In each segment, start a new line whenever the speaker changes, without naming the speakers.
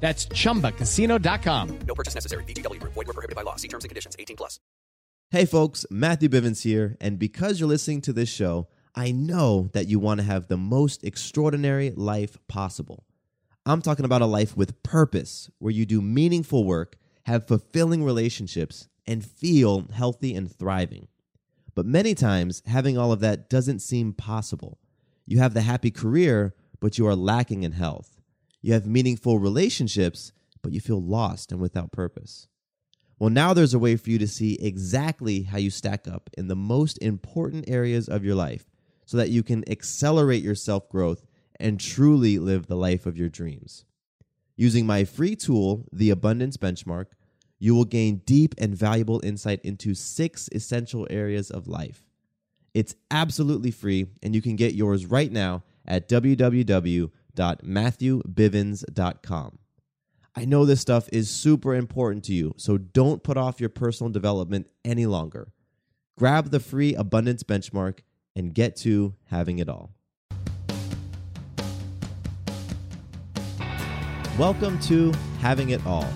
That's chumbacasino.com.
No purchase necessary. VGW. Void were prohibited by law. See terms and conditions. 18 plus.
Hey folks, Matthew Bivens here, and because you're listening to this show, I know that you want to have the most extraordinary life possible. I'm talking about a life with purpose, where you do meaningful work, have fulfilling relationships, and feel healthy and thriving. But many times, having all of that doesn't seem possible. You have the happy career, but you are lacking in health. You have meaningful relationships, but you feel lost and without purpose. Well, now there's a way for you to see exactly how you stack up in the most important areas of your life so that you can accelerate your self growth and truly live the life of your dreams. Using my free tool, the Abundance Benchmark, you will gain deep and valuable insight into six essential areas of life. It's absolutely free, and you can get yours right now at www.matthewbivens.com. I know this stuff is super important to you, so don't put off your personal development any longer. Grab the free abundance benchmark and get to having it all. Welcome to Having It All.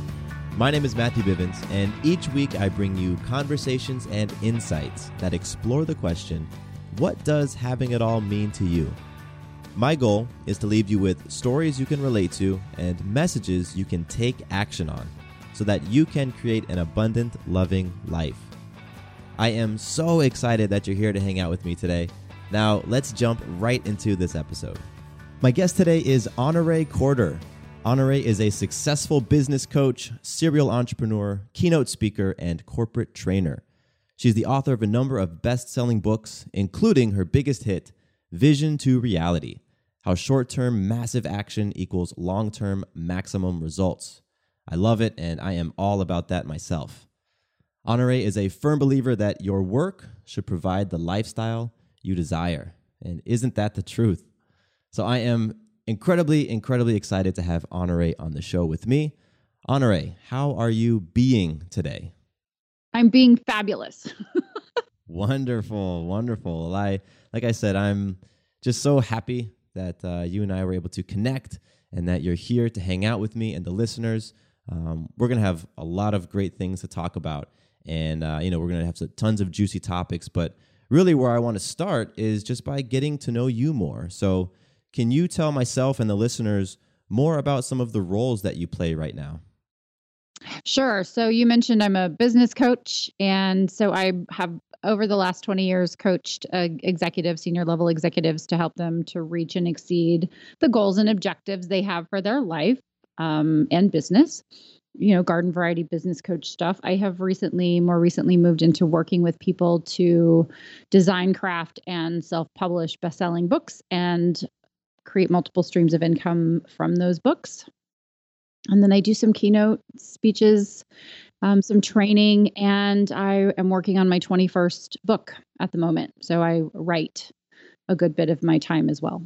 My name is Matthew Bivens, and each week I bring you conversations and insights that explore the question what does having it all mean to you? My goal is to leave you with stories you can relate to and messages you can take action on so that you can create an abundant, loving life. I am so excited that you're here to hang out with me today. Now, let's jump right into this episode. My guest today is Honorée Corder. Honorée is a successful business coach, serial entrepreneur, keynote speaker, and corporate trainer. She's the author of a number of best selling books, including her biggest hit, Vision to Reality How Short Term Massive Action Equals Long Term Maximum Results. I love it, and I am all about that myself. Honorée is a firm believer that your work should provide the lifestyle you desire. And isn't that the truth? So I am incredibly, incredibly excited to have Honorée on the show with me. Honorée, how are you being today?
I'm being fabulous.
wonderful, wonderful. I, like I said, I'm just so happy that uh, you and I were able to connect and that you're here to hang out with me and the listeners. Um, we're to have a lot of great things to talk about. And, uh, you know, we're to have tons of juicy topics. But really, where I want to start is just by getting to know you more. So, can you tell myself and the listeners more about some of the roles that you play right now?
Sure. So you mentioned I'm a business coach. And so I have, over the last 20 years, coached uh, executives, senior level executives, to help them to reach and exceed the goals and objectives they have for their life um, and business. You know, garden variety business coach stuff. I have recently, more recently, moved into working with people to design, craft, and self publish best selling books and create multiple streams of income from those books. And then I do some keynote speeches, um, some training, and I am working on my 21st book at the moment. So I write a good bit of my time as well.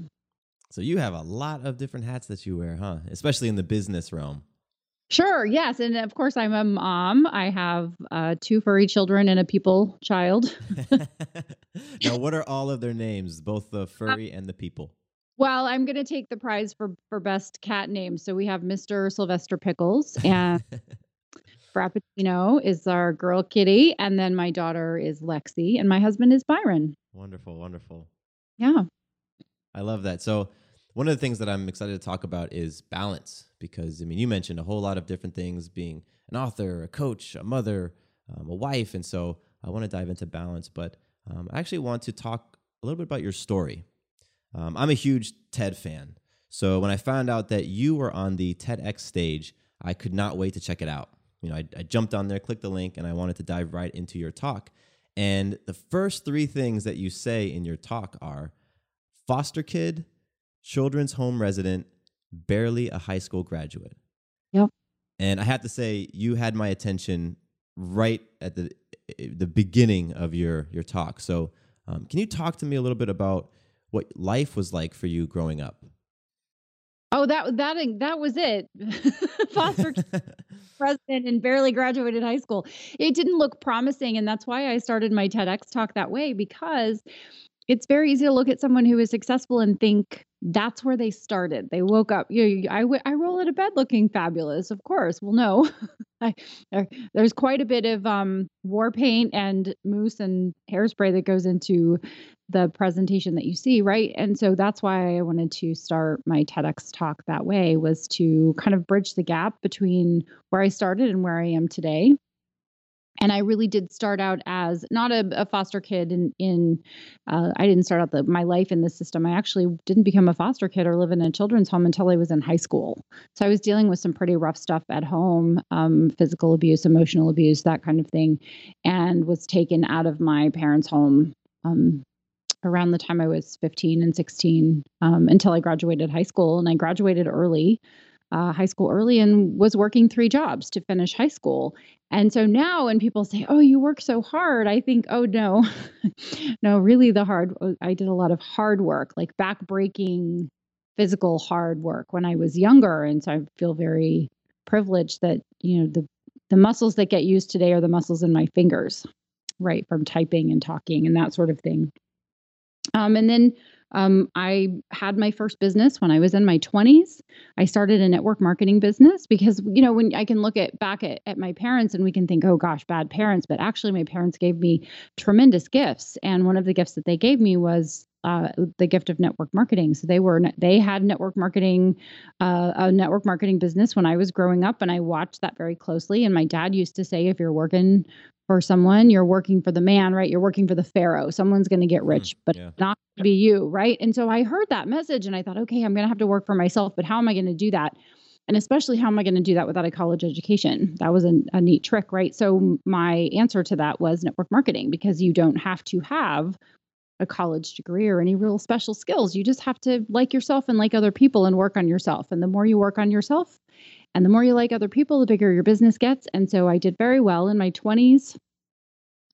So you have a lot of different hats that you wear, huh? Especially in the business realm.
Sure, yes. And of course, I'm a mom. I have uh, two furry children and a people child.
now, what are all of their names, both the furry and the people?
Well, I'm going to take the prize for for best cat name. So we have Mr. Sylvester Pickles and Frappuccino is our girl kitty, and then my daughter is Lexi, and my husband is Byron.
Wonderful, wonderful.
Yeah.
I love that. So one of the things that I'm excited to talk about is balance because I mean you mentioned a whole lot of different things being an author, a coach, a mother, um, a wife, and so I want to dive into balance. But um, I actually want to talk a little bit about your story. Um, I'm a huge TED fan, so when I found out that you were on the TEDx stage, I could not wait to check it out. You know, I, I jumped on there, clicked the link, and I wanted to dive right into your talk. And the first three things that you say in your talk are foster kid, children's home resident, barely a high school graduate.
Yep.
And I have to say, you had my attention right at the the beginning of your your talk. So, um, can you talk to me a little bit about what life was like for you growing up?
Oh, that that that was it. Foster president and barely graduated high school. It didn't look promising, and that's why I started my TEDx talk that way because it's very easy to look at someone who is successful and think that's where they started. They woke up. You know, I, I roll out of bed looking fabulous. Of course. Well, no, I, there, there's quite a bit of um, war paint and mousse and hairspray that goes into the presentation that you see, right? And so that's why I wanted to start my TEDx talk that way was to kind of bridge the gap between where I started and where I am today and I really did start out as not a, a foster kid in in uh, I didn't start out the, my life in the system. I actually didn't become a foster kid or live in a children's home until I was in high school. So I was dealing with some pretty rough stuff at home, um, physical abuse, emotional abuse, that kind of thing, and was taken out of my parents' home um, around the time I was 15 and 16 um, until I graduated high school, and I graduated early uh, high school early and was working three jobs to finish high school. And so now when people say, "Oh, you work so hard," I think, "Oh no, no, really the hard. Uh, I did a lot of hard work, like back-breaking, physical hard work when I was younger." And so I feel very privileged that you know the the muscles that get used today are the muscles in my fingers, right, from typing and talking and that sort of thing. Um, and then um, I had my first business when I was in my 20s. I started a network marketing business because, you know, when I can look at back at, at my parents and we can think, oh gosh, bad parents. But actually, my parents gave me tremendous gifts. And one of the gifts that they gave me was uh, the gift of network marketing. So they were they had network marketing, uh, a network marketing business when I was growing up, and I watched that very closely. And my dad used to say, if you're working for someone, you're working for the man, right? You're working for the pharaoh. Someone's going to get hmm, rich, but yeah. not be you, right? And so I heard that message and I thought, okay, I'm going to have to work for myself, but how am I going to do that? And especially, how am I going to do that without a college education? That was a, a neat trick, right? So, my answer to that was network marketing because you don't have to have a college degree or any real special skills. You just have to like yourself and like other people and work on yourself. And the more you work on yourself, and the more you like other people, the bigger your business gets. And so I did very well in my 20s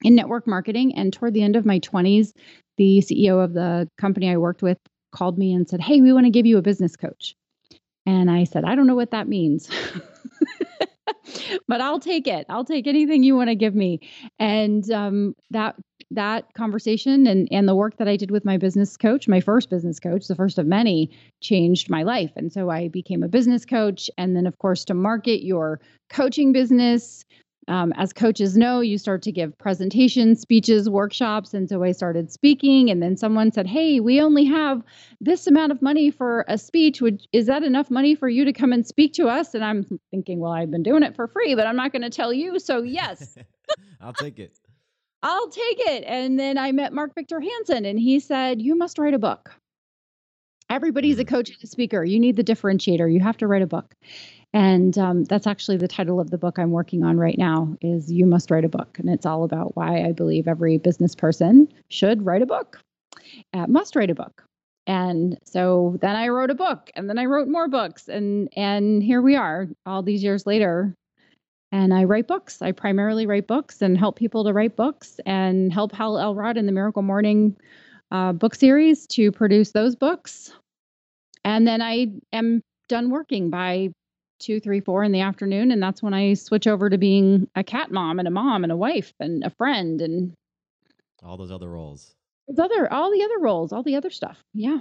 in network marketing. And toward the end of my 20s, the CEO of the company I worked with called me and said, Hey, we want to give you a business coach. And I said, I don't know what that means. but I'll take it. I'll take anything you want to give me. And um, that that conversation and and the work that I did with my business coach, my first business coach, the first of many, changed my life. And so I became a business coach, and then of course to market your coaching business. Um, as coaches know, you start to give presentations, speeches, workshops. And so I started speaking. And then someone said, Hey, we only have this amount of money for a speech. Would, is that enough money for you to come and speak to us? And I'm thinking, Well, I've been doing it for free, but I'm not going to tell you. So, yes.
I'll take it.
I'll take it. And then I met Mark Victor Hansen, and he said, You must write a book. Everybody's a mm. coach and a speaker. You need the differentiator. You have to write a book. And um, that's actually the title of the book I'm working on right now is You Must Write a Book. And it's all about why I believe every business person should write a book, uh, must write a book. And so then I wrote a book and then I wrote more books and and here we are all these years later and I write books. I primarily write books and help people to write books and help Hal Elrod in the Miracle Morning uh, book series to produce those books. And then I am done working by two, three, four in the afternoon. And that's when I switch over to being a cat mom and a mom and a wife and a friend and
all those other roles.
Other all the other roles, all the other stuff. Yeah.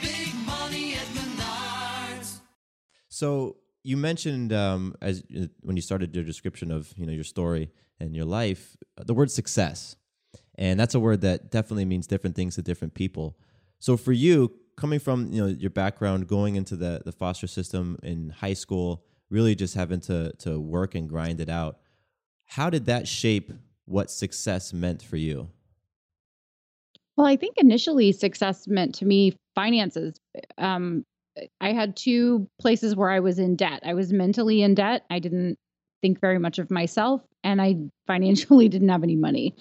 So you mentioned um, as uh, when you started your description of you know your story and your life, uh, the word success, and that's a word that definitely means different things to different people. So for you, coming from you know your background, going into the the foster system in high school, really just having to to work and grind it out, how did that shape what success meant for you?
Well, I think initially success meant to me finances. Um, I had two places where I was in debt. I was mentally in debt. I didn't think very much of myself, and I financially didn't have any money.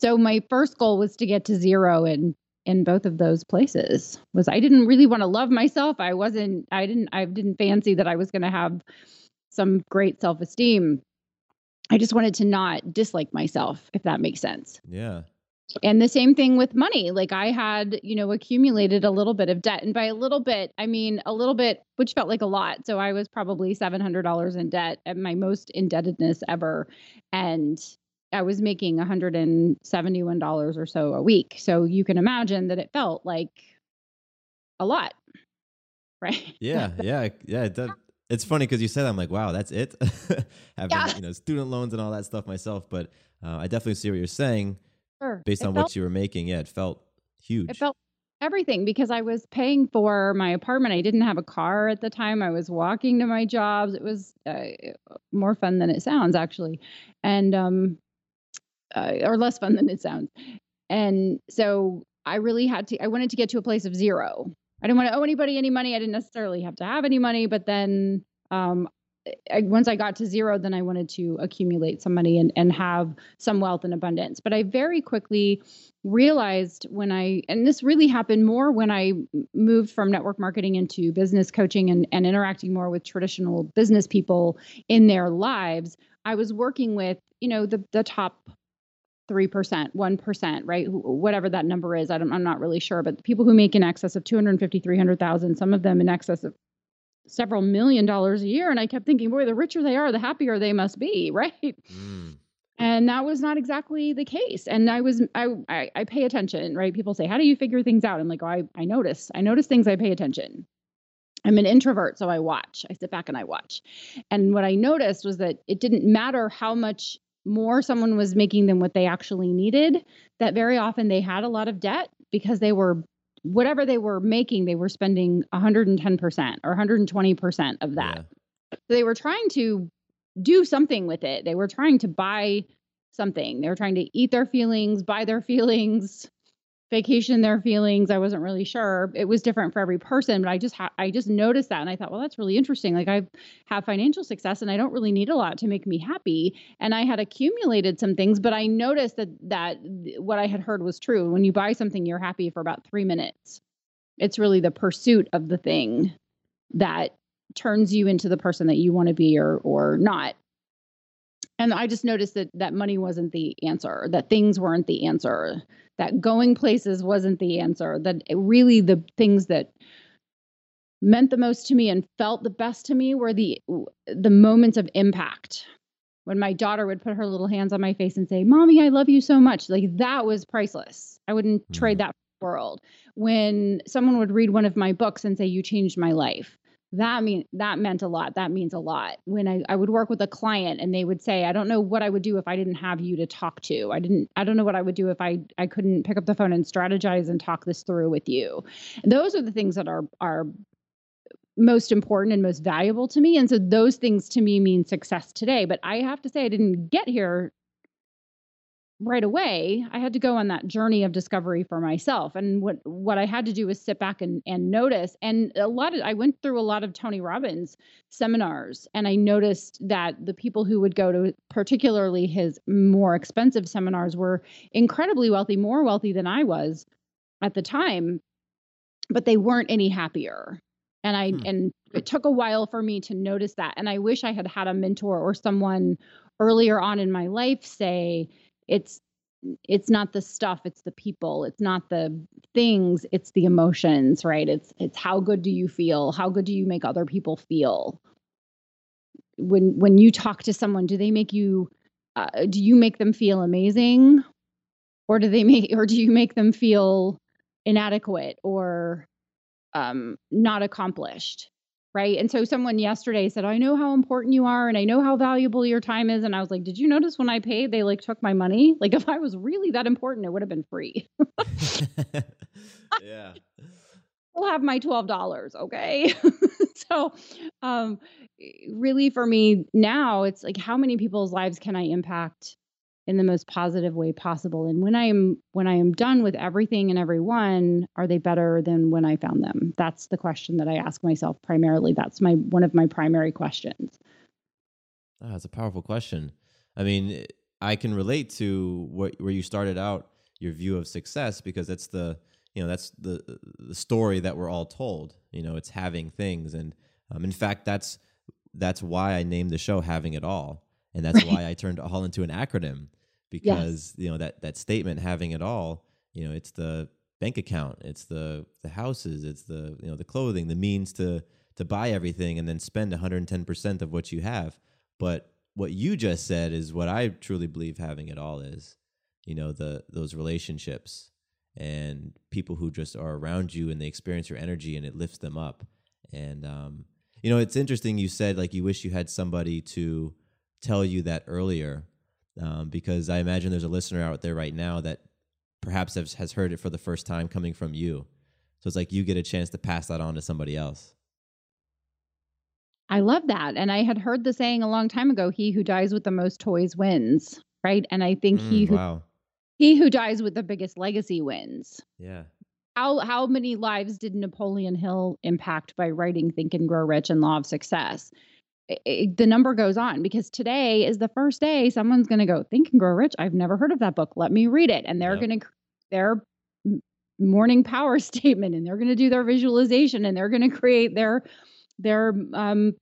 So my first goal was to get to zero in in both of those places. Was I didn't really want to love myself. I wasn't. I didn't. I didn't fancy that I was going to have some great self esteem. I just wanted to not dislike myself, if that makes sense.
Yeah.
And the same thing with money. Like I had, you know, accumulated a little bit of debt. And by a little bit, I mean a little bit, which felt like a lot. So I was probably $700 in debt at my most indebtedness ever. And I was making $171 or so a week. So you can imagine that it felt like a lot. Right.
Yeah. Yeah. Yeah. It does. It's funny because you said I'm like, wow, that's it. Having
Yeah.
you know student loans and all that stuff myself, but uh, I definitely see what you're saying
Sure.
based
It
on
felt
what you were making. Yeah, it felt huge.
It felt everything because I was paying for my apartment. I didn't have a car at the time. I was walking to my jobs. It was uh, more fun than it sounds, actually, and um, uh, or less fun than it sounds. And so I really had to. I wanted to get to a place of zero. I didn't want to owe anybody any money. I didn't necessarily have to have any money, but then um, I, once I got to zero, then I wanted to accumulate some money and, and have some wealth and abundance. But I very quickly realized when I, and this really happened more when I moved from network marketing into business coaching and, and interacting more with traditional business people in their lives. I was working with, you know, the, the top 3%, 1%, right? Whatever that number is. I I'm not really sure, but people who make in excess of 250, 300,000, some of them in excess of several million dollars a year. And I kept thinking, boy, the richer they are, the happier they must be, right?
Mm.
And that was not exactly the case. And I was, I, I, I pay attention, right? People say, how do you figure things out? I'm like, oh, I, I notice, I notice things, I pay attention. I'm an introvert, so I watch. I sit back and I watch. And what I noticed was that it didn't matter how much more someone was making than what they actually needed, that very often they had a lot of debt because they were whatever they were making, they were spending 110% or 120% of that.
Yeah.
So they were trying to do something with it. They were trying to buy something. They were trying to eat their feelings, buy their feelings, vacation their feelings. I wasn't really sure. It was different for every person, but I just ha- I just noticed that and I thought, well, that's really interesting. Like I have financial success and I don't really need a lot to make me happy. And I had accumulated some things, but I noticed that that what I had heard was true. When you buy something, you're happy for about 3 minutes. It's really the pursuit of the thing that turns you into the person that you want to be or or not. And I just noticed that that money wasn't the answer, that things weren't the answer, that going places wasn't the answer, that it really the things that meant the most to me and felt the best to me were the the moments of impact. When my daughter would put her little hands on my face and say, "Mommy, I love you so much." Like that was priceless. I wouldn't trade mm. that for the world. When someone would read one of my books and say, "You changed my life." That mean that meant a lot that means a lot. When I, I would work with a client and they would say i don't know what i would do if i didn't have you to talk to. I didn't i don't know what i would do if i i couldn't pick up the phone and strategize and talk this through with you. And those are the things that are are most important and most valuable to me. And so those things to me mean success today. But i have to say i didn't get here right away. I had to go on that journey of discovery for myself. And what what I had to do was sit back and and notice. And a lot of I went through a lot of Tony Robbins seminars and I noticed that the people who would go to particularly his more expensive seminars were incredibly wealthy, more wealthy than I was at the time, but they weren't any happier. And I
Hmm.
and it took a while for me to notice that. And I wish I had had a mentor or someone earlier on in my life say it's it's not the stuff it's the people it's not the things it's the emotions right? It's it's how good do you feel? How good do you make other people feel? When when you talk to someone do they make you uh, do you make them feel amazing? Or do they make or do you make them feel inadequate or um not accomplished right? And so someone yesterday said i know how important you are and i know how valuable your time is. And i was like did you notice when i paid they like took my money? Like if i was really that important it would have been free.
Yeah.
i'll have my $12 okay? So um really for me now it's like how many people's lives can i impact in the most positive way possible. And when i am when i am done with everything and everyone are they better than when i found them? That's the question that i ask myself primarily. That's my one of my primary questions.
Oh, that's a powerful question. I mean, I can relate to what where you started out your view of success because that's the you know that's the the story that we're all told. You know, it's having things, and um, in fact, that's that's why I named the show "Having It All," and that's why I turned all into an acronym because you know that that statement "Having It All," you know, it's the bank account, it's the the houses, it's the you know the clothing, the means to to buy everything and then spend 110 percent of what you have. But what you just said is what I truly believe having it all is. You know, the those relationships and people who just are around you and they experience your energy and it lifts them up. And um, you know, it's interesting you said like you wish you had somebody to tell you that earlier. Um, because I imagine there's a listener out there right now that perhaps has, has heard it for the first time coming from you. So it's like you get a chance to pass that on to somebody else.
i love that and i had heard the saying a long time ago he who dies with the most toys wins right and i think he
Mm,
who
wow.
he who dies with the biggest legacy wins
Yeah.
how how many lives did Napoleon Hill impact by writing Think and Grow Rich and Law of Success? I- I- the number goes on because today is the first day someone's going to go Think and Grow Rich. I've never heard of that book. Let me read it, and they're
Yep.
going to their morning power statement, and they're going to do their visualization, and they're going to create their their um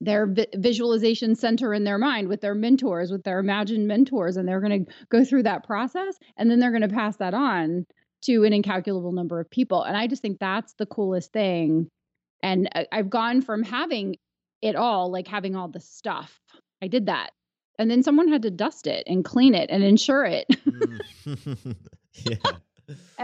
their vi- visualization center in their mind with their mentors, with their imagined mentors, and they're going to go through that process, and then they're going to pass that on to an incalculable number of people. And I just think that's the coolest thing. And I- I've gone from having it all, like having all the stuff. I did that. And then someone had to dust it and clean it and insure it.
Mm. yeah.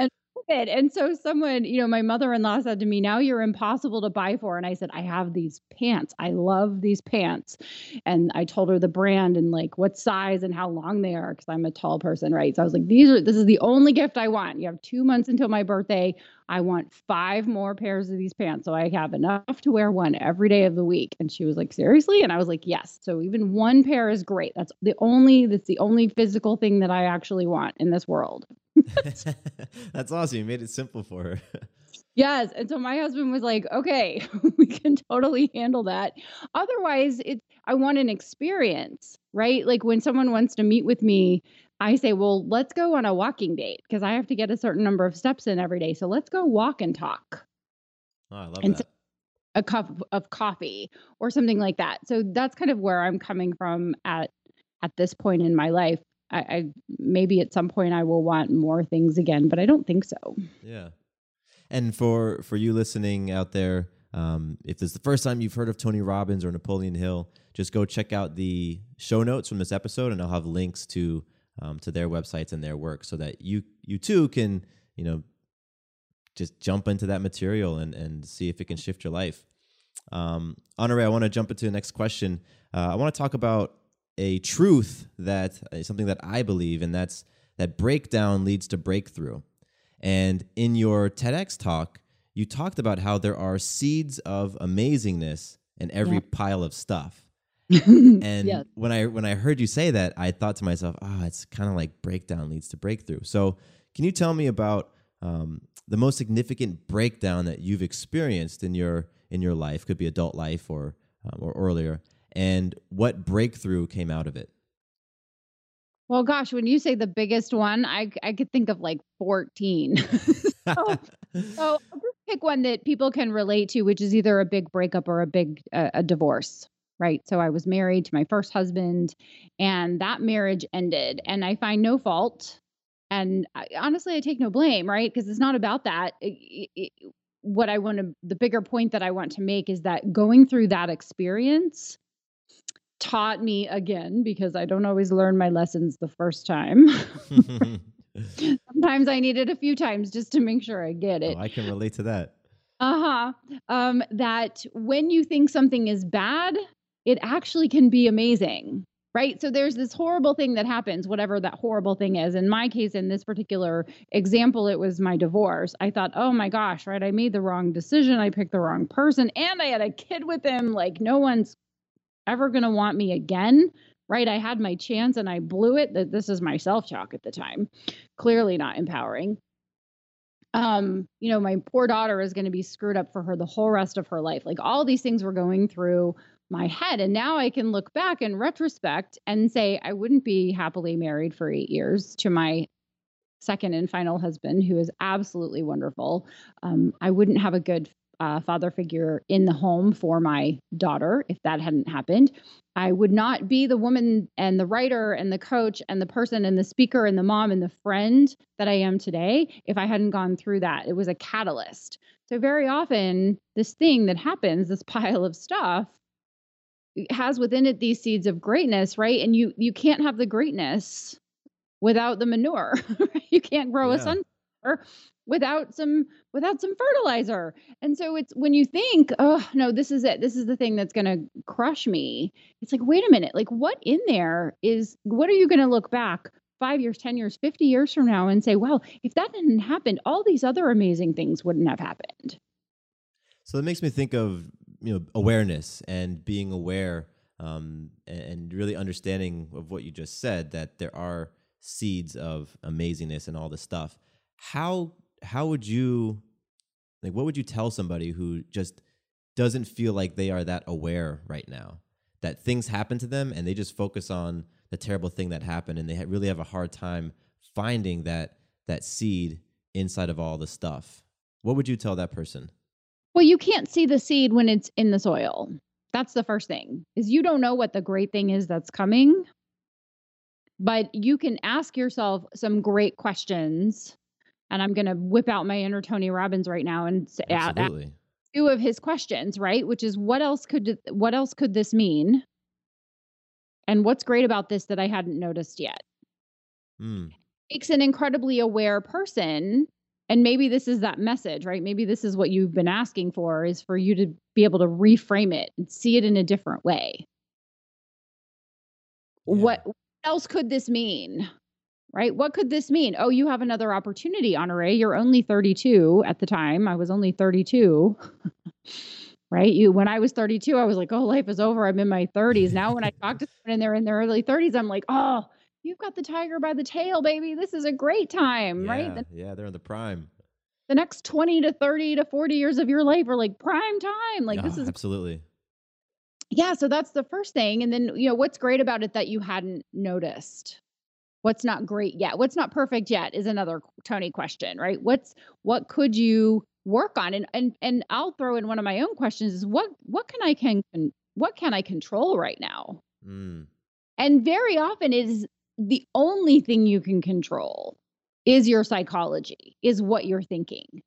And so someone, you know, my mother-in-law said to me, "Now you're impossible to buy for." And I said, "I have these pants. I love these pants." And I told her the brand and like what size and how long they are because I'm a tall person, right? So I was like, "These are this is the only gift I want. You have 2 months until my birthday. I want 5 more pairs of these pants so I have enough to wear one every day of the week." And she was like, "Seriously?" And I was like, "Yes." So even one pair is great. That's the only that's the only physical thing that I actually want in this world.
That's awesome. You made it simple for her.
Yes. And so my husband was like, okay, we can totally handle that. Otherwise, it's, I want an experience, right? Like when someone wants to meet with me, I say, well, let's go on a walking date because I have to get a certain number of steps in every day. So let's go walk and talk
Oh, I love
And
that.
a cup of coffee or something like that. So that's kind of where I'm coming from at at this point in my life. I, I maybe at some point I will want more things again, but I don't think so.
Yeah. And for for you listening out there, um, if this is the first time you've heard of Tony Robbins or Napoleon Hill, just go check out the show notes from this episode, and I'll have links to um, to their websites and their work, so that you you too can you know just jump into that material and and see if it can shift your life. Um, Honorée, I want to jump into the next question. Uh, I want to talk about a truth that is something that I believe, and that's that breakdown leads to breakthrough. And in your TEDx talk, you talked about how there are seeds of amazingness in every
Yep.
pile of stuff. And
yes.
when I when I heard you say that, I thought to myself, "Ah, it's kind of like breakdown leads to breakthrough." So, can you tell me about um, the most significant breakdown that you've experienced in your in your life? Could be adult life or um, or earlier, and what breakthrough came out of it?
Well, gosh, when you say the biggest one, I I could think of like 14. so, so pick one that people can relate to, which is either a big breakup or a big uh, a divorce, right? So I was married to my first husband, and that marriage ended, and I find no fault, and I, honestly, I take no blame, right? Because it's not about that. It- it- what I want to, the bigger point that I want to make is that going through that experience taught me again because I don't always learn my lessons the first time. Sometimes I need it a few times just to make sure I get it.
oh, I can relate to that.
Uh-huh. Um, that when you think something is bad, it actually can be amazing. Right. So there's this horrible thing that happens, whatever that horrible thing is. In my case, in this particular example, it was my divorce. I thought, oh my gosh, right, I made the wrong decision. I picked the wrong person and I had a kid with him. Like no one's ever gonna want me again. Right. I had my chance and I blew it. That this is my self-talk at the time. Clearly not empowering um you know my poor daughter is going to be screwed up for her the whole rest of her life like all these things were going through my head and now i can look back in retrospect and say i wouldn't be happily married for 8 years to my second and final husband who is absolutely wonderful um, i wouldn't have a good uh, father figure in the home for my daughter if that hadn't happened I would not be the woman and the writer and the coach and the person and the speaker and the mom and the friend that I am today if I hadn't gone through that. It was a catalyst. So, very often, this thing that happens, this pile of stuff, has within it these seeds of greatness, right? And you you can't have the greatness without the manure. you can't grow a
Yeah.
sunflower without some without some fertilizer. And so it's when you think, oh no, this is it. This is the thing that's going to crush me. It's like, wait a minute. Like what in there is what are you going to look back 5 years, 10 years, 50 years from now and say, well, if that hadn't happened, all these other amazing things wouldn't have happened.
So that makes me think of you know awareness and being aware um, and, really understanding of what you just said that there are seeds of amazingness and all this stuff. How how would you like what would you tell somebody who just doesn't feel like they are that aware right now that things happen to them and they just focus on the terrible thing that happened and they really have a hard time finding that that seed inside of all the stuff. What would you tell that person?
Well, you can't see the seed when it's in the soil. That's the first thing. Is you don't know what the great thing is that's coming. But you can ask yourself some great questions. And I'm going to whip out my inner Tony Robbins right now and say, two of his questions, right? Which is what else could what else could this mean? And what's great about this that I hadn't noticed yet?
Mm.
Makes an incredibly aware person and maybe this is that message, right? Maybe this is what you've been asking for is for you to be able to reframe it and see it in a different way. What what else could this mean? Right? What could this mean? Oh, you have another opportunity, Honorée. You're only 32 at the time. I was only 32. right? You when I was 32, I was like, "Oh, life is over. I'm in my 30s." Now when I talk to someone and they're in their early 30s, I'm like, "Oh, you've got the tiger by the tail, baby. This is a great time."
Yeah,
Right? The,
yeah, they're in the prime.
the next 20 to 30 to 40 years of your life are like prime time. Like this
Ah,
is
absolutely.
yeah, so that's the first thing. And then, you know, what's great about it that you hadn't noticed? What's not great yet? What's not perfect yet is another Tony question, right? What's what could you work on? And and and I'll throw in one of my own questions is what what can I can what can I control right now?
Mm.
And very often is the only thing you can control is your psychology, is what you're thinking.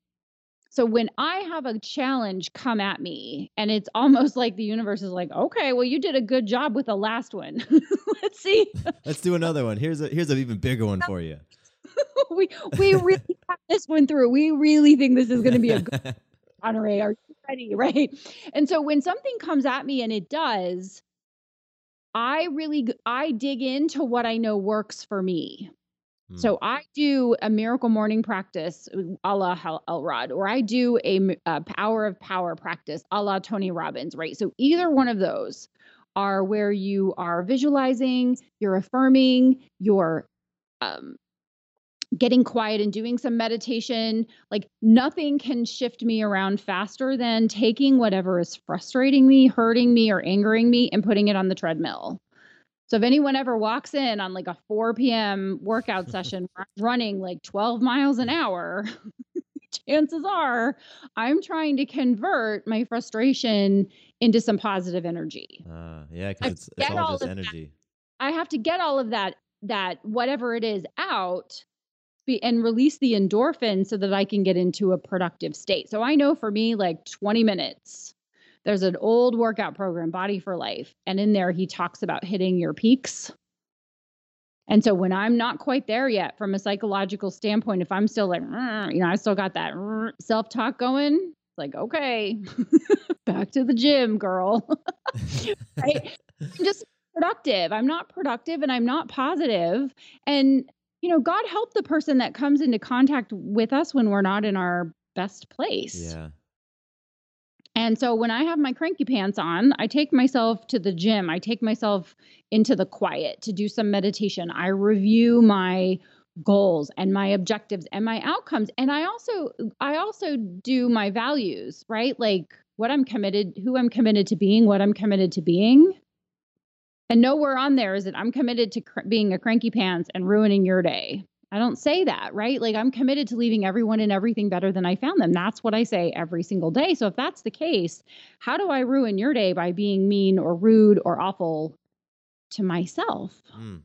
So when I have a challenge come at me, and it's almost like the universe is like, okay, well, you did a good job with the last one. Let's see.
Let's do another one. Here's a here's an even bigger one for you.
we we really got this one through. We really think this is going to be a good honore. Are you ready? Right. And so when something comes at me and it does, I really I dig into what I know works for me.
Hmm.
So I do a miracle morning practice a la Elrod, or I do a hour of power practice a la Tony Robbins, right? So either one of those are where you are visualizing, you're affirming, you're um, getting quiet and doing some meditation. Like nothing can shift me around faster than taking whatever is frustrating me, hurting me, or angering me and putting it on the treadmill. So if anyone ever walks in on like a 4 p.m. workout session running like 12 miles an hour, chances are I'm trying to convert my frustration into some positive energy.
Uh, yeah,
I
because it's, it's all
all
just
of that.
energy.
I have to get all of that that whatever it is out be, and release the endorphin so that I can get into a productive state. So I know for me like 20 minutes. There's an old workout program, Body for Life, and in there he talks about hitting your peaks. And so when I'm not quite there yet from a psychological standpoint, if I'm still like, you know, I still got that self talk going, it's like, okay, back to the gym, girl. right? I'm just productive. I'm not productive and I'm not positive. And, you know, God help the person that comes into contact with us when we're not in our best place.
Yeah.
And so when I have my cranky pants on, I take myself to the gym. I take myself into the quiet to do some meditation. I review my goals and my objectives and my outcomes. And I also I also do my values, right? Like what I'm committed, who I'm committed to being, what I'm committed to being. And nowhere on there is it I'm committed to cr- being a cranky pants and ruining your day. I don't say that, right? Like I'm committed to leaving everyone and everything better than I found them. That's what I say every single day. So if that's the case, how do I ruin your day by being mean or rude or awful to myself
Mm.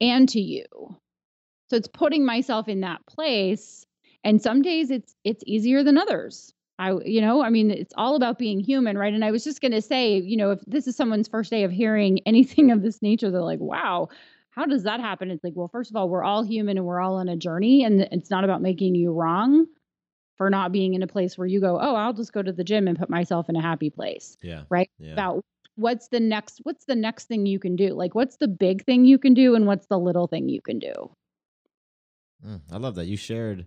and to you? So it's putting myself in that place and some days it's it's easier than others. I you know, I mean it's all about being human, right? And I was just going to say, you know, if this is someone's first day of hearing anything of this nature, they're like, "Wow, how does that happen?" It's like, well, first of all, we're all human and we're all on a journey and it's not about making you wrong for not being in a place where you go, "Oh, I'll just go to the gym and put myself in a happy place."
Yeah.
Right?
Yeah.
About what's the next what's the next thing you can do? Like what's the big thing you can do and what's the little thing you can do?
Mm, I love that you shared,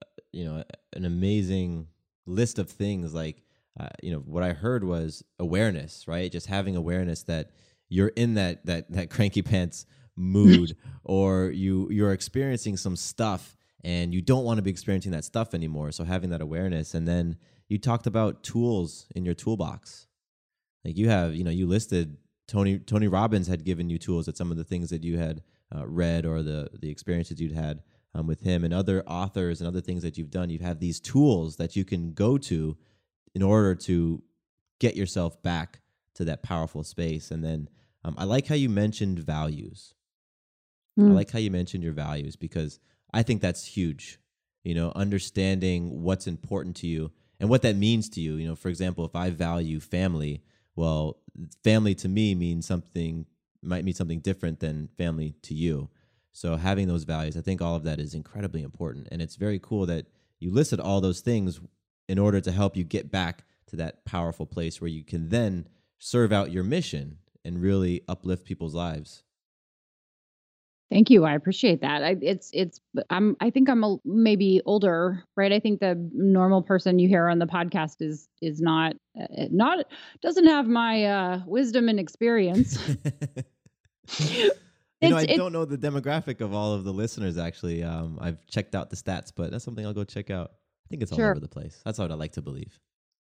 uh, you know, an amazing list of things. Like, uh, you know, what I heard was awareness, right? Just having awareness that you're in that that that cranky pants mood, or you you're experiencing some stuff and you don't want to be experiencing that stuff anymore. So having that awareness, and then you talked about tools in your toolbox. Like you have, you know, you listed Tony Tony Robbins had given you tools at some of the things that you had uh, read or the the experiences you'd had um, with him and other authors and other things that you've done. You have these tools that you can go to in order to get yourself back to that powerful space. And then um, I like how you mentioned values. I
Mm.
like how you mentioned your values because I think that's huge. You know, understanding what's important to you and what that means to you. You know, for example, if I value family, well, family to me means something might mean something different than family to you. So having those values, I think all of that is incredibly important. And it's very cool that you listed all those things in order to help you get back to that powerful place where you can then serve out your mission and really uplift people's lives.
Thank you. I appreciate that. I, it's it's I'm I think I'm a, maybe older, right? I think the normal person you hear on the podcast is is not uh, not doesn't have my uh, wisdom and experience.
you know, I don't know the demographic of all of the listeners. Actually, um, I've checked out the stats, but that's something I'll go check out. I think it's all
Sure.
over the place. That's what I like to believe.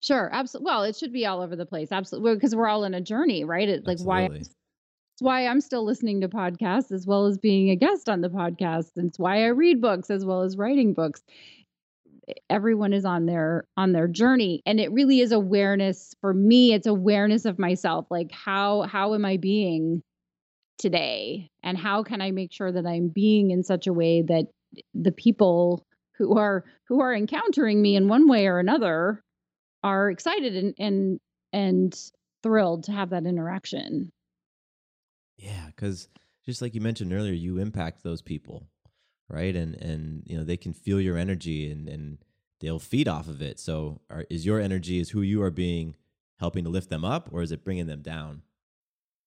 Sure, absolutely. Well, it should be all over the place, absolutely, because we're all in a journey, right? It, like why. It's why I'm still listening to podcasts as well as being a guest on the podcast. And it's why I read books as well as writing books. Everyone is on their on their journey, and it really is awareness for me. It's awareness of myself, like how how am I being today, and how can I make sure that I'm being in such a way that the people who are who are encountering me in one way or another are excited and and and thrilled to have that interaction.
Yeah, because just like you mentioned earlier, you impact those people, right? And and you know they can feel your energy and and they'll feed off of it. So, are, is your energy is who you are being helping to lift them up, or is it bringing them down?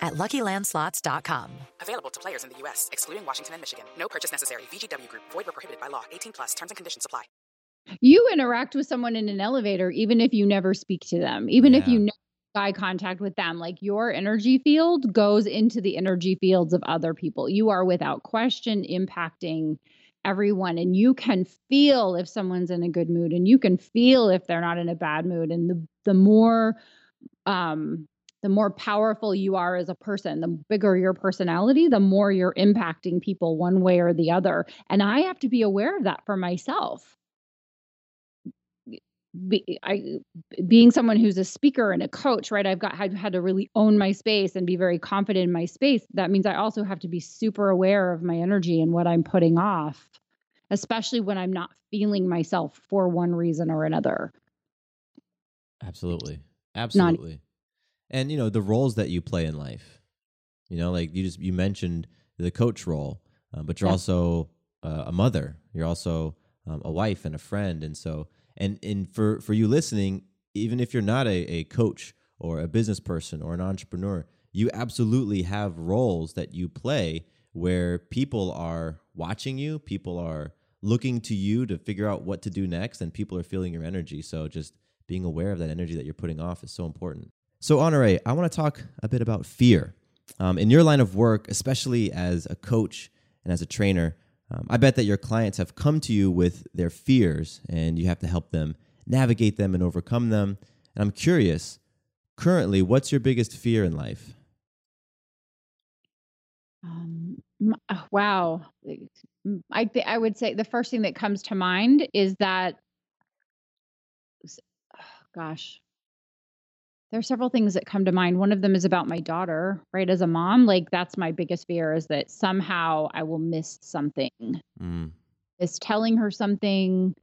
at luckylandslots.com.
Available to players in the U.S., excluding Washington and Michigan. No purchase necessary. VGW Group, void were prohibited by law. 18 plus terms and conditions apply.
You interact with someone in an elevator, even if you never speak to them, even if you never eye contact with them, like your energy field goes into the energy fields of other people. You are without question impacting everyone and you can feel if someone's in a good mood and you can feel if they're not in a bad mood and the the more um the more powerful you are as a person, the bigger your personality, the more you're impacting people one way or the other. And I have to be aware of that for myself. Be, I, being someone who's a speaker and a coach, right? I've got I've had to really own my space and be very confident in my space. That means I also have to be super aware of my energy and what I'm putting off, especially when I'm not feeling myself for one reason or another.
Absolutely. Absolutely. And you know, the roles that you play in life. You know, like you just you mentioned the coach role, uh, but you're
Yeah.
also uh, a mother. You're also um, a wife and a friend, and so and and for for you listening, even if you're not a, a coach or a business person or an entrepreneur, you absolutely have roles that you play where people are watching you, people are looking to you to figure out what to do next, and people are feeling your energy. So just being aware of that energy that you're putting off is so important. So, Honorée, I want to talk a bit about fear. Um, in your line of work, especially as a coach and as a trainer, um, I bet that your clients have come to you with their fears and you have to help them navigate them and overcome them. And I'm curious, currently, what's your biggest fear in life?
Um, uh, wow. I th- I would say the first thing that comes to mind is that, oh, gosh, there are several things that come to mind. One of them is about my daughter, right? As a mom, like that's my biggest fear is that somehow I will miss something,
Mm,
is telling her something,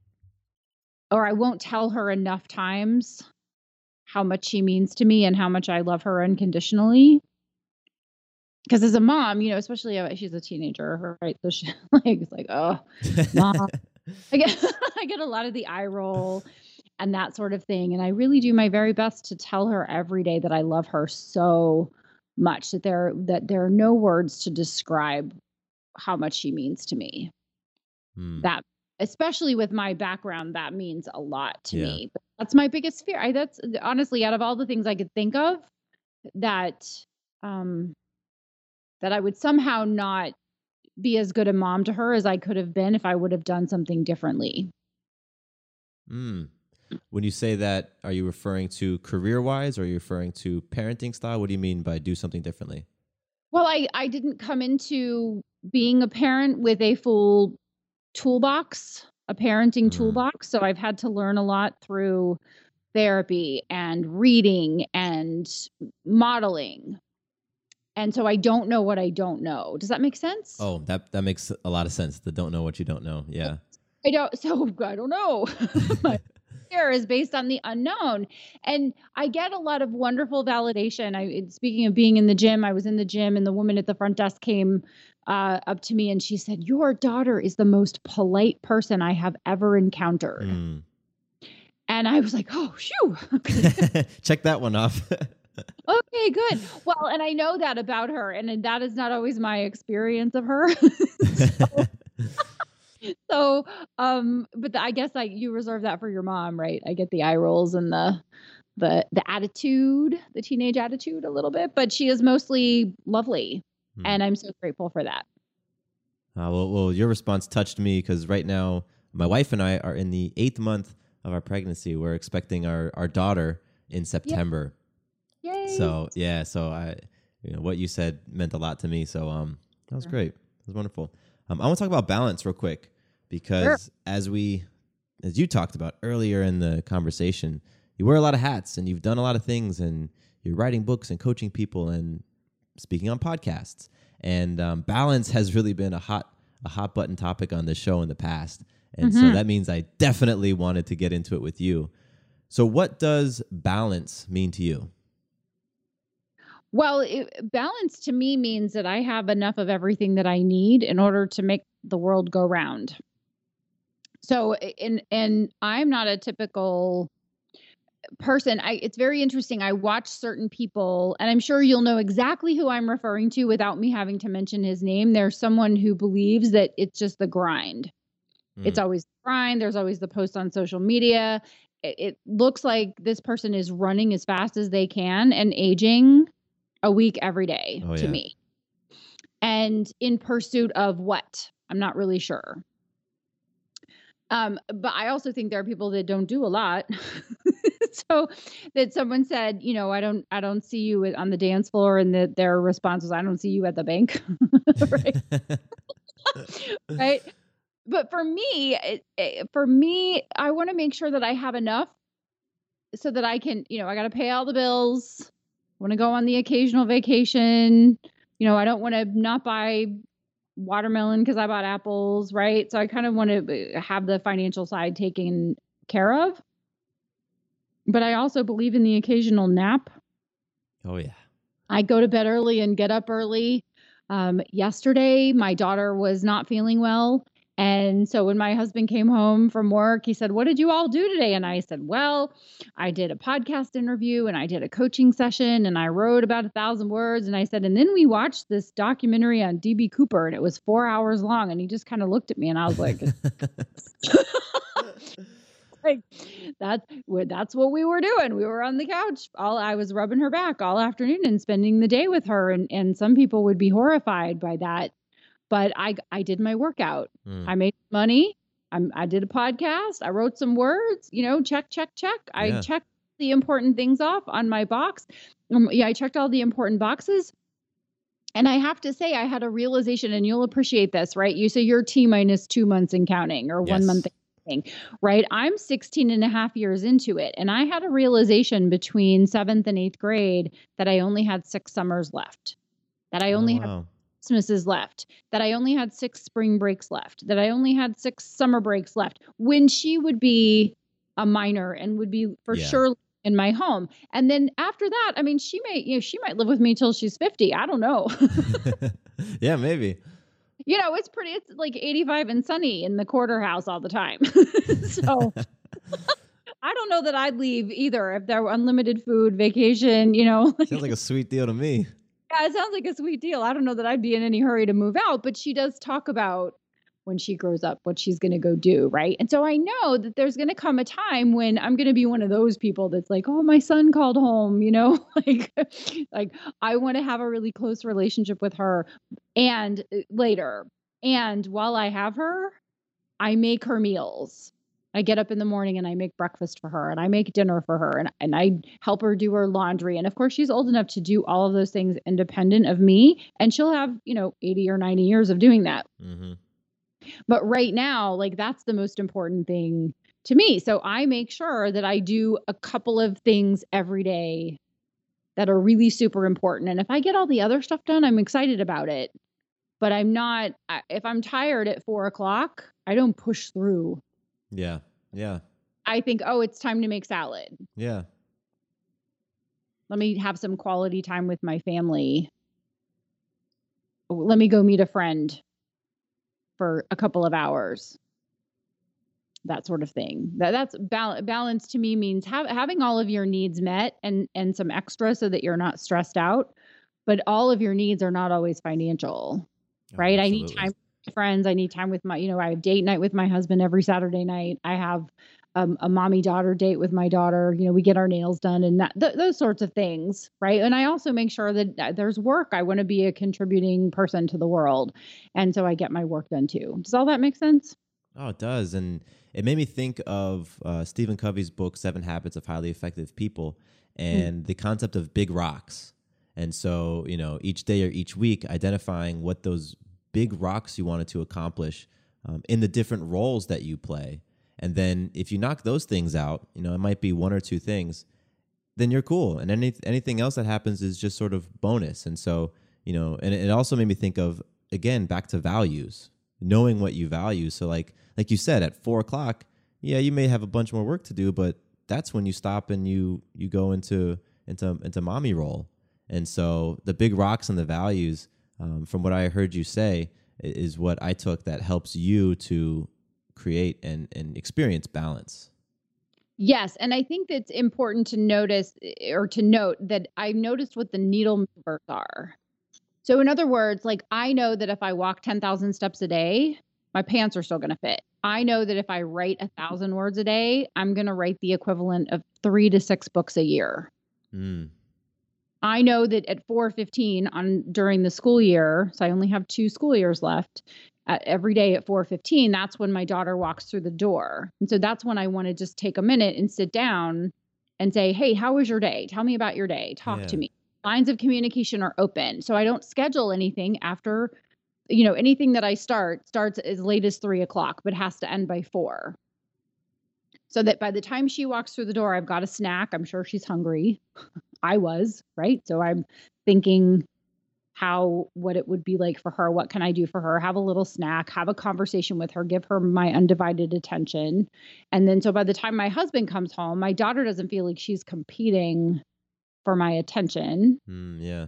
or I won't tell her enough times how much she means to me and how much I love her unconditionally because as a mom, you know, especially uh, she's a teenager, right? So she like it's like, oh, mom. I get I get a lot of the eye roll and that sort of thing, and I really do my very best to tell her every day that I love her so much that there that there are no words to describe how much she means to me.
mm,
That especially with my background, that means a lot to
Yeah.
me. But that's my biggest fear. I that's honestly out of all the things I could think of that um that I would somehow not be as good a mom to her as I could have been if I would have done something differently.
mm. When you say that, are you referring to career wise or are you referring to parenting style? What do you mean by do something differently?
Well, I I didn't come into being a parent with a full toolbox, a parenting
Mm.
toolbox, so I've had to learn a lot through therapy and reading and modeling. And so I don't know what I don't know. Does that make sense?
Oh, that, that makes a lot of sense. The don't know what you don't know. Yeah.
I don't so I don't know. Fear is based on the unknown. And I get a lot of wonderful validation. I speaking of being in the gym, I was in the gym and the woman at the front desk came uh, up to me and she said, Your daughter is the most polite person I have ever encountered.
Mm.
And I was like, Oh, phew.
Check that one off.
okay, good. Well, and I know that about her, and that is not always my experience of her. so, so, um, but the, I guess like you reserve that for your mom, right? I get the eye rolls and the the the attitude, the teenage attitude a little bit, but she is mostly lovely,
Hmm.
and I'm so grateful for that.
Uh, well, well, your response touched me because right now my wife and I are in the eighth month of our pregnancy. We're expecting our our daughter in September.
Yay.
So yeah, so I, you know, what you said meant a lot to me. So um, that was great. It was wonderful. Um, I want to talk about balance real quick because
Sure.
as we, as you talked about earlier in the conversation, you wear a lot of hats and you've done a lot of things and you're writing books and coaching people and speaking on podcasts. And um, balance has really been a hot a hot button topic on this show in the past. And so
Mhm.
that means I definitely wanted to get into it with you. So what does balance mean to you?
Well, it, balance to me means that I have enough of everything that I need in order to make the world go round. So, and and I'm not a typical person. I it's very interesting. I watch certain people, and I'm sure you'll know exactly who I'm referring to without me having to mention his name. There's someone who believes that it's just the grind. It's
Mm.
always the grind. There's always the post on social media. It, it looks like this person is running as fast as they can and aging a week every day
Oh,
to
yeah.
me. And in pursuit of what? I'm not really sure. Um, but I also think there are people that don't do a lot. so that someone said, you know, I don't, I don't see you on the dance floor, and that their response was, I don't see you at the bank. right? right? But for me, it, it- for me, I want to make sure that I have enough so that I can, you know, I got to pay all the bills. want to go on the occasional vacation. You know, I don't want to not buy watermelon because I bought apples, right? So I kind of want to have the financial side taken care of. But I also believe in the occasional nap.
Oh yeah.
I go to bed early and get up early. Um, yesterday, my daughter was not feeling well. And so when my husband came home from work, he said, What did you all do today? And I said, Well, I did a podcast interview and I did a coaching session and I wrote about a thousand words. And I said, And then we watched this documentary on DB Cooper and it was four hours long. And he just kind of looked at me and I was like, like that's what that's what we were doing. We were on the couch. All I was rubbing her back all afternoon and spending the day with her. And and some people would be horrified by that. But I I did my workout.
Mm.
I made money. I'm, I did a podcast. I wrote some words. You know, check check check. I
Yeah.
checked the important things off on my box. Um, yeah, I checked all the important boxes. And I have to say, I had a realization, and you'll appreciate this, right? You say you're T minus two months and counting, or one month counting, right? I'm 16 and a half years into it. And I had a realization between seventh and eighth grade that I only had six summers left, that I only
oh,
had
wow.
Christmases left, that I only had six spring breaks left, that I only had six summer breaks left when she would be a minor and would be for
Yeah.
sure in my home. And then after that, I mean, she may, you know, she might live with me till she's 50. I don't know.
yeah, maybe.
you know, it's pretty, it's like 85 and sunny in the Corder house all the time. so I don't know that I'd leave either if there were unlimited food, vacation, you know.
Sounds like a sweet deal to me.
Yeah, it sounds like a sweet deal. I don't know that I'd be in any hurry to move out, but she does talk about when she grows up what she's going to go do, right? And so I know that there's going to come a time when I'm going to be one of those people that's like, "Oh, my son called home," you know, like like I want to have a really close relationship with her and uh, later. And while I have her, I make her meals. I get up in the morning and I make breakfast for her and I make dinner for her and, and I help her do her laundry. And of course, she's old enough to do all of those things independent of me. And she'll have, you know, 80 or 90 years of doing that.
Mm-hmm.
But right now, like that's the most important thing to me. So I make sure that I do a couple of things every day that are really super important. And if I get all the other stuff done, I'm excited about it. But I'm not, if I'm tired at four o'clock, I don't push through.
Yeah. Yeah.
I think, oh, it's time to make salad.
Yeah.
Let me have some quality time with my family. Let me go meet a friend for a couple of hours. That sort of thing. That that's bal- balance to me means have, having all of your needs met and and some extra so that you're not stressed out. But all of your needs are not always financial,
Oh,
right? I need time friends. I need time with my, you know, I have date night with my husband every Saturday night. I have um, a mommy daughter date with my daughter. You know, we get our nails done and that th- those sorts of things, right? And I also make sure that uh, there's work. I want to be a contributing person to the world, and so I get my work done too. Does all that make sense?
Oh, it does. And it made me think of uh, Stephen Covey's book, Seven Habits of Highly Effective People, and mm. the concept of big rocks. And so, you know, each day or each week, identifying what those big rocks you wanted to accomplish um, in the different roles that you play. And then if you knock those things out, you know, it might be one or two things, then you're cool. And any, anything else that happens is just sort of bonus. And so, you know, and it also made me think of, again, back to values, knowing what you value. So, like, like you said, at four o'clock, yeah, you may have a bunch more work to do, but that's when you stop and you you go into into into mommy role. And so the big rocks and the values, um, from what I heard you say, is what I took that helps you to create and and experience balance.
Yes, and I think that's important to notice or to note that I've noticed what the needle movers are. So in other words, like I know that if I walk 10,000 steps a day, my pants are still going to fit. I know that if I write a thousand words a day, I'm going to write the equivalent of three to six books a year. Mm. I know that at 4:15 on during the school year, so I only have two school years left. At, every day at 4:15, that's when my daughter walks through the door, and so that's when I want to just take a minute and sit down and say, "Hey, how was your day? Tell me about your day. Talk yeah. to me." Lines of communication are open, so I don't schedule anything after you know, anything that I start starts as late as three o'clock, but has to end by four. So that by the time she walks through the door, I've got a snack. I'm sure she's hungry. I was, right? So I'm thinking how what it would be like for her what can i do for her have a little snack have a conversation with her give her my undivided attention and then so by the time my husband comes home my daughter doesn't feel like she's competing for my attention
mm, yeah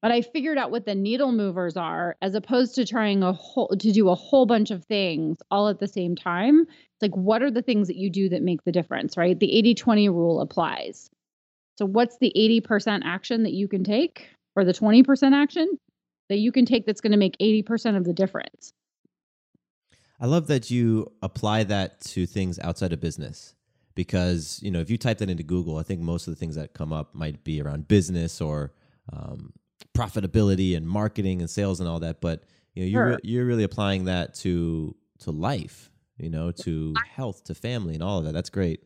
but I figured out what the needle movers are as opposed to trying a whole to do a whole bunch of things all at the same time. It's like what are the things that you do that make the difference, right? The 80/20 rule applies. So what's the 80% action that you can take or the 20% action that you can take that's going to make 80% of the difference?
I love that you apply that to things outside of business because, you know, if you type that into Google, I think most of the things that come up might be around business or um, profitability and marketing and sales and all that but you know you're sure. you're really applying that to to life you know to health to family and all of that. That's great.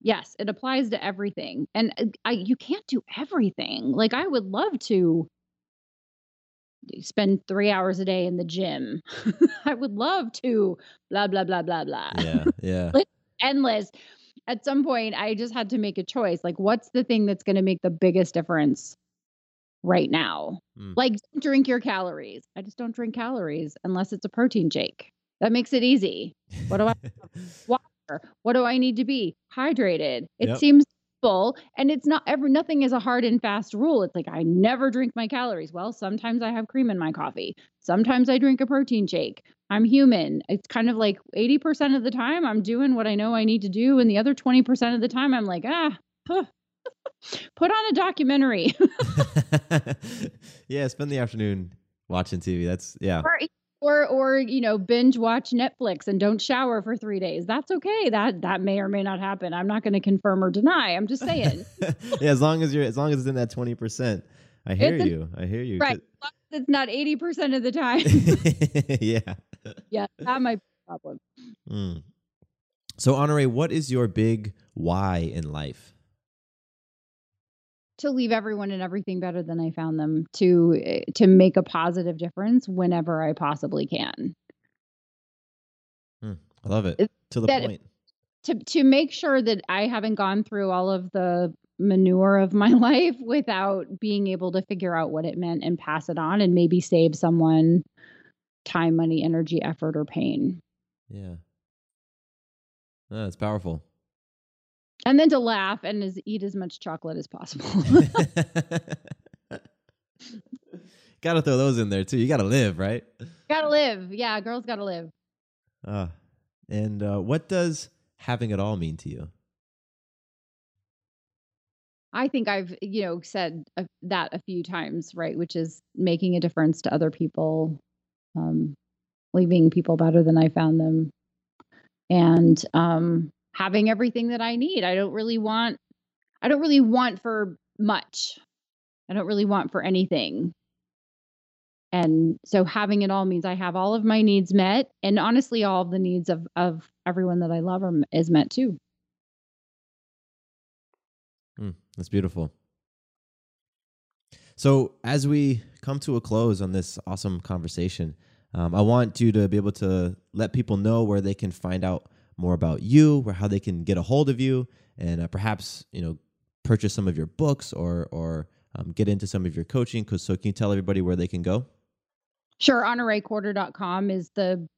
Yes it applies to everything. And uh, I, you can't do everything. Like i would love to spend three hours a day in the gym. I would love to blah blah blah blah blah.
Yeah yeah.
Endless. At some point i just had to make a choice. Like what's the thing that's going to make the biggest difference right now. Mm. Like drink your calories. I just don't drink calories unless it's a protein shake. That makes it easy. What do I water? What do I need to be? Hydrated. It yep. seems simple and it's not ever nothing is a hard and fast rule. It's like I never drink my calories. Well, sometimes I have cream in my coffee. Sometimes I drink a protein shake. I'm human. It's kind of like 80% of the time I'm doing what I know I need to do and the other 20% of the time I'm like, ah, huh, Put on a documentary.
yeah, spend the afternoon watching TV. That's yeah.
Or, or or you know, binge watch Netflix and don't shower for 3 days. That's okay. That that may or may not happen. I'm not going to confirm or deny. I'm just saying.
yeah, as long as you're as long as it's in that 20%. I hear it's you. A, I hear you.
Right. It's not 80% of the time.
yeah.
Yeah, that might be a problem.
Mm. So, Honorée, what is your big why in life?
To leave everyone and everything better than I found them to eh, to make a positive difference whenever I possibly can.
Hmm, I love it. to the that, point.
To to make sure that I haven't gone through all of the manure of my life without being able to figure out what it meant and pass it on and maybe save someone time, money, energy, effort, or pain.
Yeah. that's powerful
and then to laugh and as, eat as much chocolate as possible.
gotta throw those in there too. You gotta live, right?
Gotta live. Yeah, girls gotta live.
Uh, and uh, what does having it all mean to you?
I think I've, you know, said a, that a few times, right? Which is making a difference to other people, um, leaving people better than I found them, and um, having everything that I need. I don't really want I don't really want for much. I don't really want for anything. and so having it all means I have all of my needs met, and honestly, all of the needs of of everyone that I love are, is met too.
Mm, that's beautiful. So, as we come to a close on this awesome conversation, um, I want you to be able to let people know where they can find out more about you, or how they can get a hold of you, and uh, perhaps you know purchase some of your books or or um, get into some of your coaching. Cause so, can you tell everybody where they can go?
Sure, honoreecorder.com is the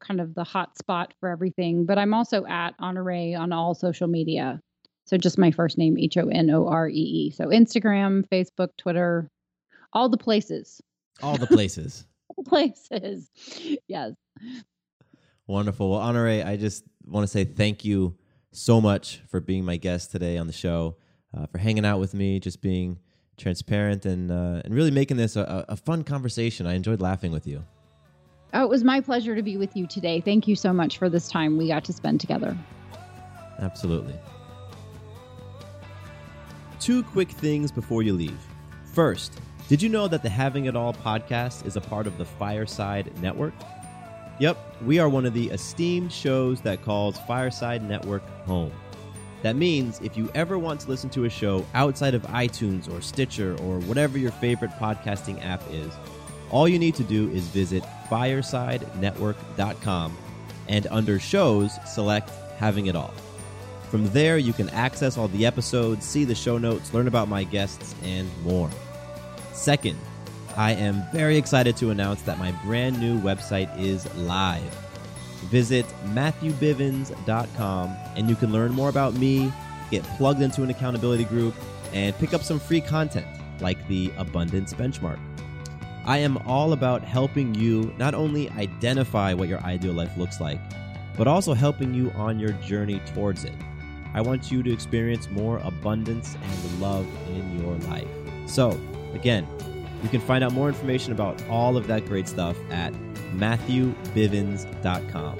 kind of the hot spot for everything, but I'm also at Honorée on all social media. So just my first name, H O N O R E E. So Instagram, Facebook, Twitter, all the places.
All the places.
all the places. Yes.
Wonderful. Well, Honorée, I just want to say thank you so much for being my guest today on the show, uh, for hanging out with me, just being transparent and uh, and really making this a, a fun conversation. I enjoyed laughing with you.
Oh, it was my pleasure to be with you today. Thank you so much for this time we got to spend together.
Absolutely. Two quick things before you leave. First, did you know that the Having It All podcast is a part of the Fireside Network? Yep, we are one of the esteemed shows that calls Fireside Network home. That means if you ever want to listen to a show outside of iTunes or Stitcher or whatever your favorite podcasting app is, all you need to do is visit firesidenetwork.com and under shows, select Having It All. From there, you can access all the episodes, see the show notes, learn about my guests, and more. Second, I am very excited to announce that my brand new website is live. Visit MatthewBivens.com and you can learn more about me, get plugged into an accountability group, and pick up some free content like the Abundance Benchmark. I am all about helping you not only identify what your ideal life looks like, but also helping you on your journey towards it. I want you to experience more abundance and love in your life. So, again, you can find out more information about all of that great stuff at MatthewBivens.com.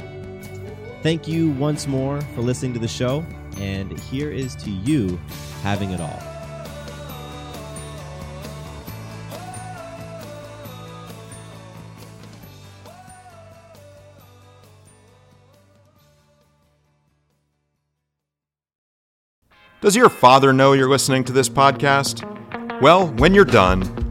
Thank you once more for listening to the show, and here is to you having it all.
Does your father know you're listening to this podcast? Well, when you're done,